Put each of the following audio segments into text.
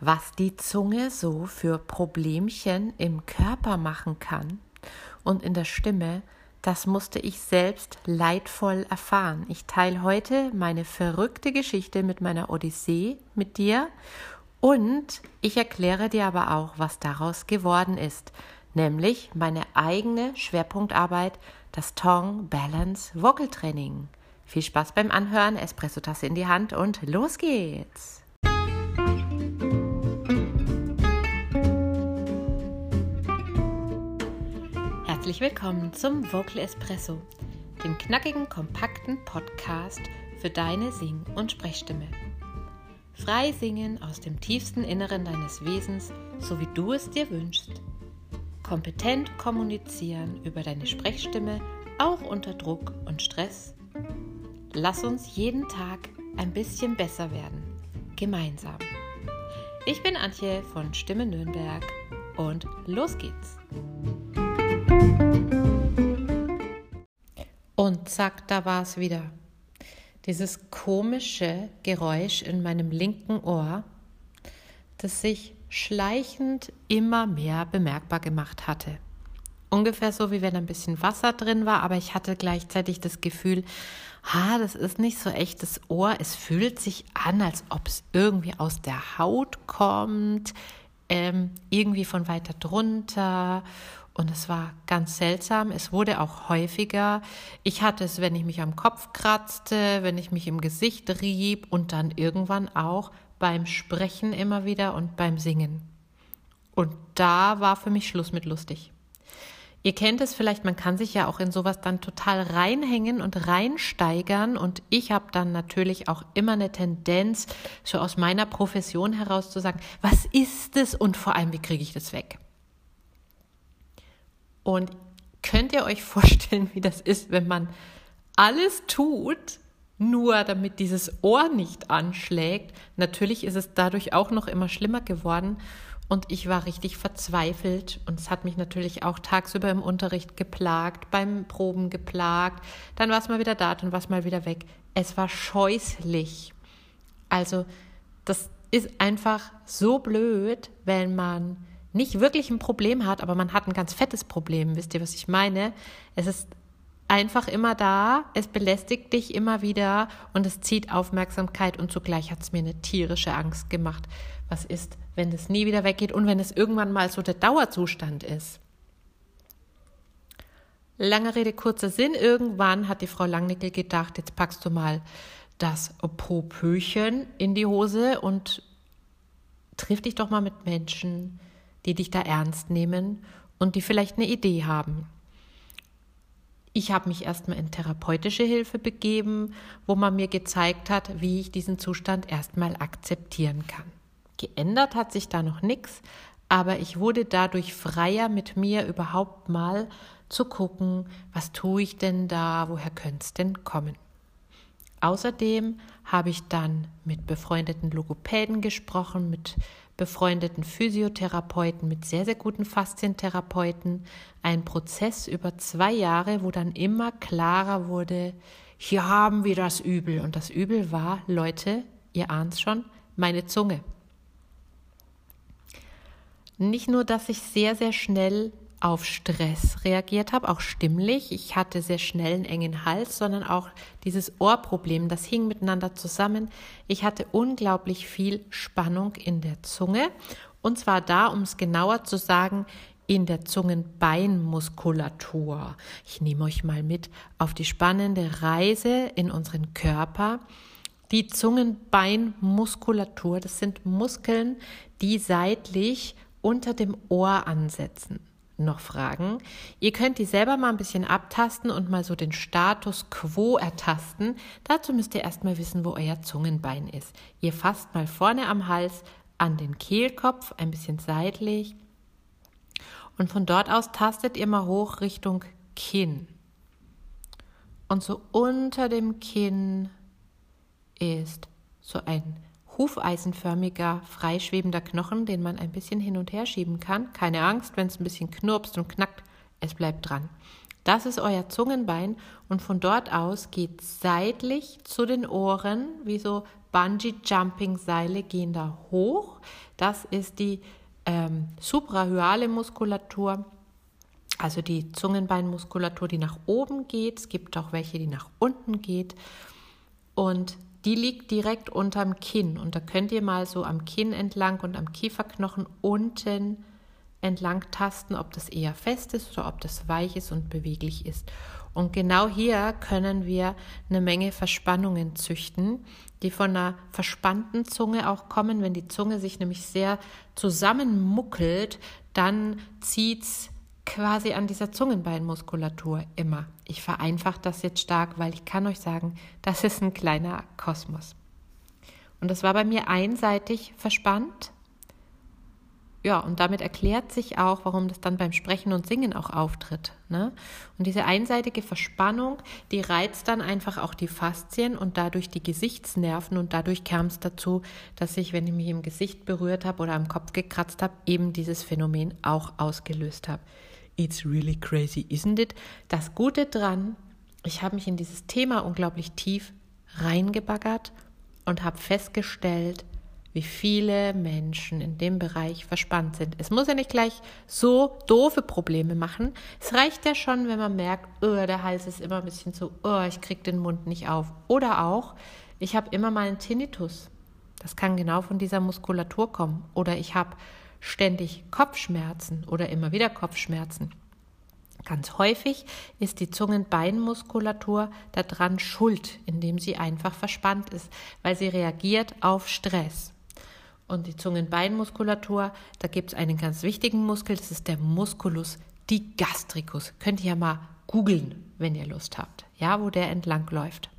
was die Zunge so für Problemchen im Körper machen kann und in der Stimme, das musste ich selbst leidvoll erfahren. Ich teile heute meine verrückte Geschichte mit meiner Odyssee mit dir und ich erkläre dir aber auch, was daraus geworden ist, nämlich meine eigene Schwerpunktarbeit, das Tongue Balance Vocal Training. Viel Spaß beim Anhören, Espresso-Tasse in die Hand und los geht's! Herzlich willkommen zum Vocal Espresso, dem knackigen, kompakten Podcast für deine Sing- und Sprechstimme. Frei singen aus dem tiefsten Inneren deines Wesens, so wie du es dir wünschst. Kompetent kommunizieren über deine Sprechstimme, auch unter Druck und Stress. Lass uns jeden Tag ein bisschen besser werden. Gemeinsam. Ich bin Antje von Stimme Nürnberg und los geht's. Und zack, da war es wieder dieses komische Geräusch in meinem linken Ohr, das sich schleichend immer mehr bemerkbar gemacht hatte. Ungefähr so, wie wenn ein bisschen Wasser drin war, aber ich hatte gleichzeitig das Gefühl, ha, das ist nicht so echtes Ohr. Es fühlt sich an, als ob es irgendwie aus der Haut kommt, ähm, irgendwie von weiter drunter und es war ganz seltsam. Es wurde auch häufiger. Ich hatte es, wenn ich mich am Kopf kratzte, wenn ich mich im Gesicht rieb und dann irgendwann auch beim Sprechen immer wieder und beim Singen. Und da war für mich Schluss mit lustig. Ihr kennt es vielleicht, man kann sich ja auch in sowas dann total reinhängen und reinsteigern. Und ich habe dann natürlich auch immer eine Tendenz, so aus meiner Profession heraus zu sagen, was ist es und vor allem, wie kriege ich das weg? Und könnt ihr euch vorstellen, wie das ist, wenn man alles tut, nur damit dieses Ohr nicht anschlägt? Natürlich ist es dadurch auch noch immer schlimmer geworden. Und ich war richtig verzweifelt und es hat mich natürlich auch tagsüber im Unterricht geplagt, beim Proben geplagt. Dann war es mal wieder da, dann war es mal wieder weg. Es war scheußlich. Also das ist einfach so blöd, wenn man nicht wirklich ein Problem hat, aber man hat ein ganz fettes Problem. Wisst ihr, was ich meine? Es ist einfach immer da, es belästigt dich immer wieder und es zieht Aufmerksamkeit und zugleich hat es mir eine tierische Angst gemacht. Was ist, wenn es nie wieder weggeht und wenn es irgendwann mal so der Dauerzustand ist? Lange Rede, kurzer Sinn. Irgendwann hat die Frau Langnickel gedacht, jetzt packst du mal das Popöchen in die Hose und triff dich doch mal mit Menschen, die dich da ernst nehmen und die vielleicht eine Idee haben. Ich habe mich erstmal in therapeutische Hilfe begeben, wo man mir gezeigt hat, wie ich diesen Zustand erstmal akzeptieren kann. Geändert hat sich da noch nichts, aber ich wurde dadurch freier mit mir überhaupt mal zu gucken, was tue ich denn da, woher könnte es denn kommen. Außerdem habe ich dann mit befreundeten Logopäden gesprochen, mit befreundeten Physiotherapeuten, mit sehr, sehr guten Faszientherapeuten. Ein Prozess über zwei Jahre, wo dann immer klarer wurde, hier haben wir das Übel. Und das Übel war, Leute, ihr ahnt schon, meine Zunge. Nicht nur, dass ich sehr, sehr schnell auf Stress reagiert habe, auch stimmlich. Ich hatte sehr schnell einen engen Hals, sondern auch dieses Ohrproblem, das hing miteinander zusammen. Ich hatte unglaublich viel Spannung in der Zunge und zwar da, um es genauer zu sagen, in der Zungenbeinmuskulatur. Ich nehme euch mal mit auf die spannende Reise in unseren Körper. Die Zungenbeinmuskulatur, das sind Muskeln, die seitlich unter dem Ohr ansetzen noch Fragen? Ihr könnt die selber mal ein bisschen abtasten und mal so den Status quo ertasten. Dazu müsst ihr erstmal wissen, wo euer Zungenbein ist. Ihr fasst mal vorne am Hals an den Kehlkopf, ein bisschen seitlich. Und von dort aus tastet ihr mal hoch Richtung Kinn. Und so unter dem Kinn ist so ein hufeisenförmiger, freischwebender Knochen, den man ein bisschen hin und her schieben kann. Keine Angst, wenn es ein bisschen knurpst und knackt, es bleibt dran. Das ist euer Zungenbein und von dort aus geht seitlich zu den Ohren, wie so Bungee-Jumping-Seile gehen da hoch. Das ist die ähm, suprahyale Muskulatur, also die Zungenbeinmuskulatur, die nach oben geht. Es gibt auch welche, die nach unten geht. Und die liegt direkt unterm Kinn. Und da könnt ihr mal so am Kinn entlang und am Kieferknochen unten entlang tasten, ob das eher fest ist oder ob das weich ist und beweglich ist. Und genau hier können wir eine Menge Verspannungen züchten, die von einer verspannten Zunge auch kommen. Wenn die Zunge sich nämlich sehr zusammenmuckelt, dann zieht es quasi an dieser Zungenbeinmuskulatur immer. Ich vereinfache das jetzt stark, weil ich kann euch sagen, das ist ein kleiner Kosmos. Und das war bei mir einseitig verspannt ja, und damit erklärt sich auch, warum das dann beim Sprechen und Singen auch auftritt. Ne? Und diese einseitige Verspannung, die reizt dann einfach auch die Faszien und dadurch die Gesichtsnerven und dadurch kam es dazu, dass ich, wenn ich mich im Gesicht berührt habe oder am Kopf gekratzt habe, eben dieses Phänomen auch ausgelöst habe. It's really crazy, isn't it? Das Gute dran, ich habe mich in dieses Thema unglaublich tief reingebaggert und habe festgestellt, wie viele Menschen in dem Bereich verspannt sind. Es muss ja nicht gleich so doofe Probleme machen. Es reicht ja schon, wenn man merkt, oh, der Hals ist immer ein bisschen so, oh, ich kriege den Mund nicht auf. Oder auch, ich habe immer mal einen Tinnitus. Das kann genau von dieser Muskulatur kommen. Oder ich habe ständig Kopfschmerzen oder immer wieder Kopfschmerzen. Ganz häufig ist die Zungenbeinmuskulatur daran schuld, indem sie einfach verspannt ist, weil sie reagiert auf Stress. Und die Zungenbeinmuskulatur, da gibt es einen ganz wichtigen Muskel, das ist der Musculus digastricus. Könnt ihr ja mal googeln, wenn ihr Lust habt, ja, wo der entlang läuft.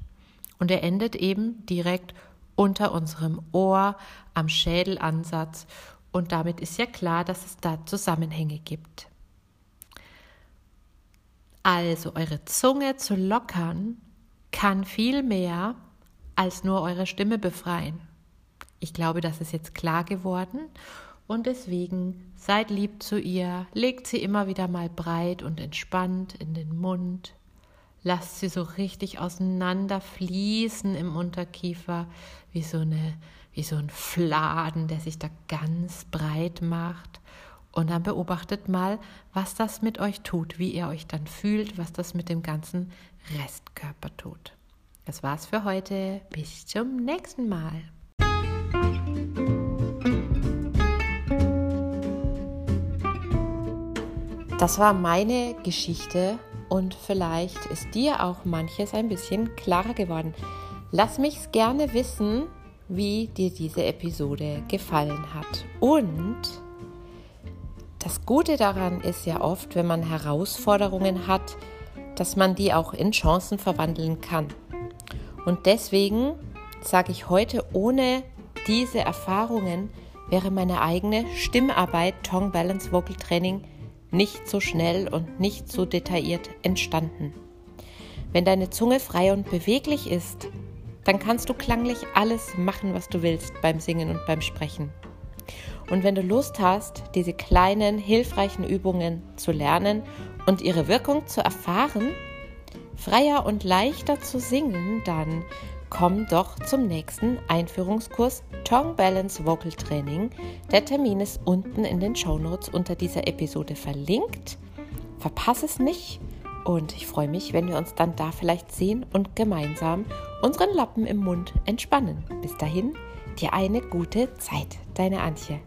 Und er endet eben direkt unter unserem Ohr am Schädelansatz. Und damit ist ja klar, dass es da Zusammenhänge gibt. Also eure Zunge zu lockern kann viel mehr als nur eure Stimme befreien. Ich glaube, das ist jetzt klar geworden und deswegen seid lieb zu ihr, legt sie immer wieder mal breit und entspannt in den Mund, lasst sie so richtig auseinander fließen im Unterkiefer, wie so eine wie so ein Fladen, der sich da ganz breit macht. Und dann beobachtet mal, was das mit euch tut, wie ihr euch dann fühlt, was das mit dem ganzen Restkörper tut. Das war's für heute. Bis zum nächsten Mal. Das war meine Geschichte und vielleicht ist dir auch manches ein bisschen klarer geworden. Lass mich gerne wissen, wie dir diese Episode gefallen hat. Und das Gute daran ist ja oft, wenn man Herausforderungen hat, dass man die auch in Chancen verwandeln kann. Und deswegen sage ich heute, ohne diese Erfahrungen wäre meine eigene Stimmarbeit Tongue Balance Vocal Training nicht so schnell und nicht so detailliert entstanden. Wenn deine Zunge frei und beweglich ist, dann kannst du klanglich alles machen, was du willst beim Singen und beim Sprechen. Und wenn du Lust hast, diese kleinen, hilfreichen Übungen zu lernen und ihre Wirkung zu erfahren, freier und leichter zu singen, dann komm doch zum nächsten Einführungskurs Tongue Balance Vocal Training. Der Termin ist unten in den Show Notes unter dieser Episode verlinkt. Verpasse es nicht und ich freue mich, wenn wir uns dann da vielleicht sehen und gemeinsam unseren Lappen im Mund entspannen. Bis dahin, dir eine gute Zeit. Deine Antje.